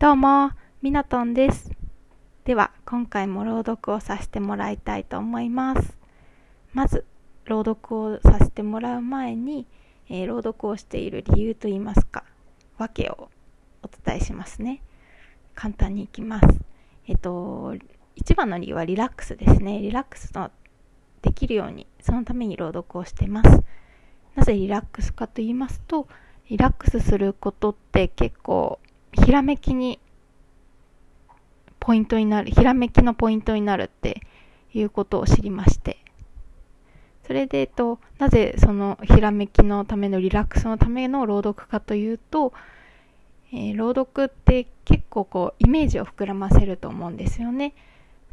どうも、ミナトンです。では、今回も朗読をさせてもらいたいと思います。まず、朗読をさせてもらう前に、えー朗読をしている理由といいますか、わけをお伝えしますね。簡単にいきます。えっと、一番の理由はリラックスですね。リラックスのできるように、そのために朗読をしてます。なぜリラックスかと言いますと、リラックスすることって結構ひらめきにポイントになる、ひらめきのポイントになるっていうことを知りまして。それで、えっと、なぜそのひらめきのためのリラックスのための朗読かというと、えー朗読って結構こうイメージを膨らませると思うんですよね。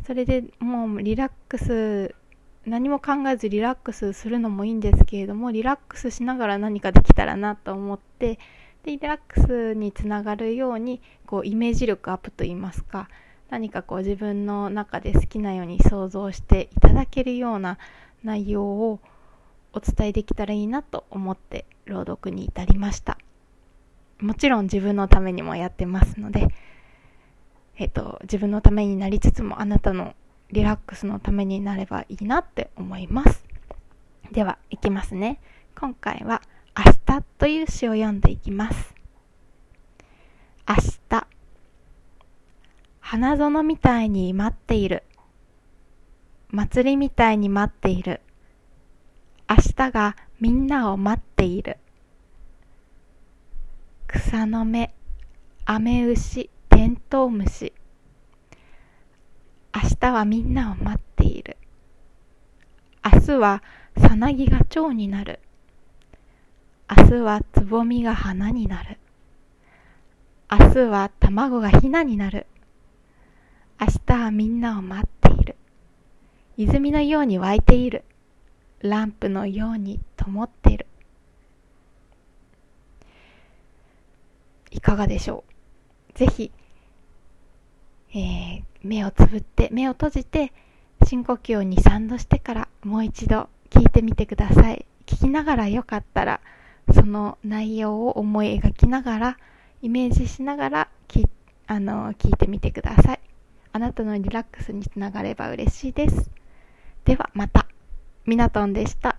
それでもうリラックス何も考えずリラックスするのもいいんですけれどもリラックスしながら何かできたらなと思ってでリラックスにつながるようにこうイメージ力アップといいますか何かこう自分の中で好きなように想像していただけるような内容をお伝えできたらいいなと思って朗読に至りました。もちろん自分のためにもやってますのでえっと自分のためになりつつもあなたのリラックスのためになればいいなって思います。ではいきますね。今回はという詩を読んでいきます。明日花園みたいに待っている。祭りみたいに待っている。明日がみんなを待っている。草の芽雨牛テントウムシ。明日はみんなを待っている。明日はさなぎが蝶になる。日はつぼみが花になる。明日は卵がひなになる。明日はみんなを待っている。泉のように湧いている。ランプのように灯っている。いかがでしょう？ぜひ、えー目をつぶって目を閉じて深呼吸を2、3度してからもう一度聞いてみてください。聞きながらよかったらその内容を思い描きながらイメージしながらきあの聞いてみてください。あなたのリラックスにつながれば嬉しいです。ではまた。ミナトンでした。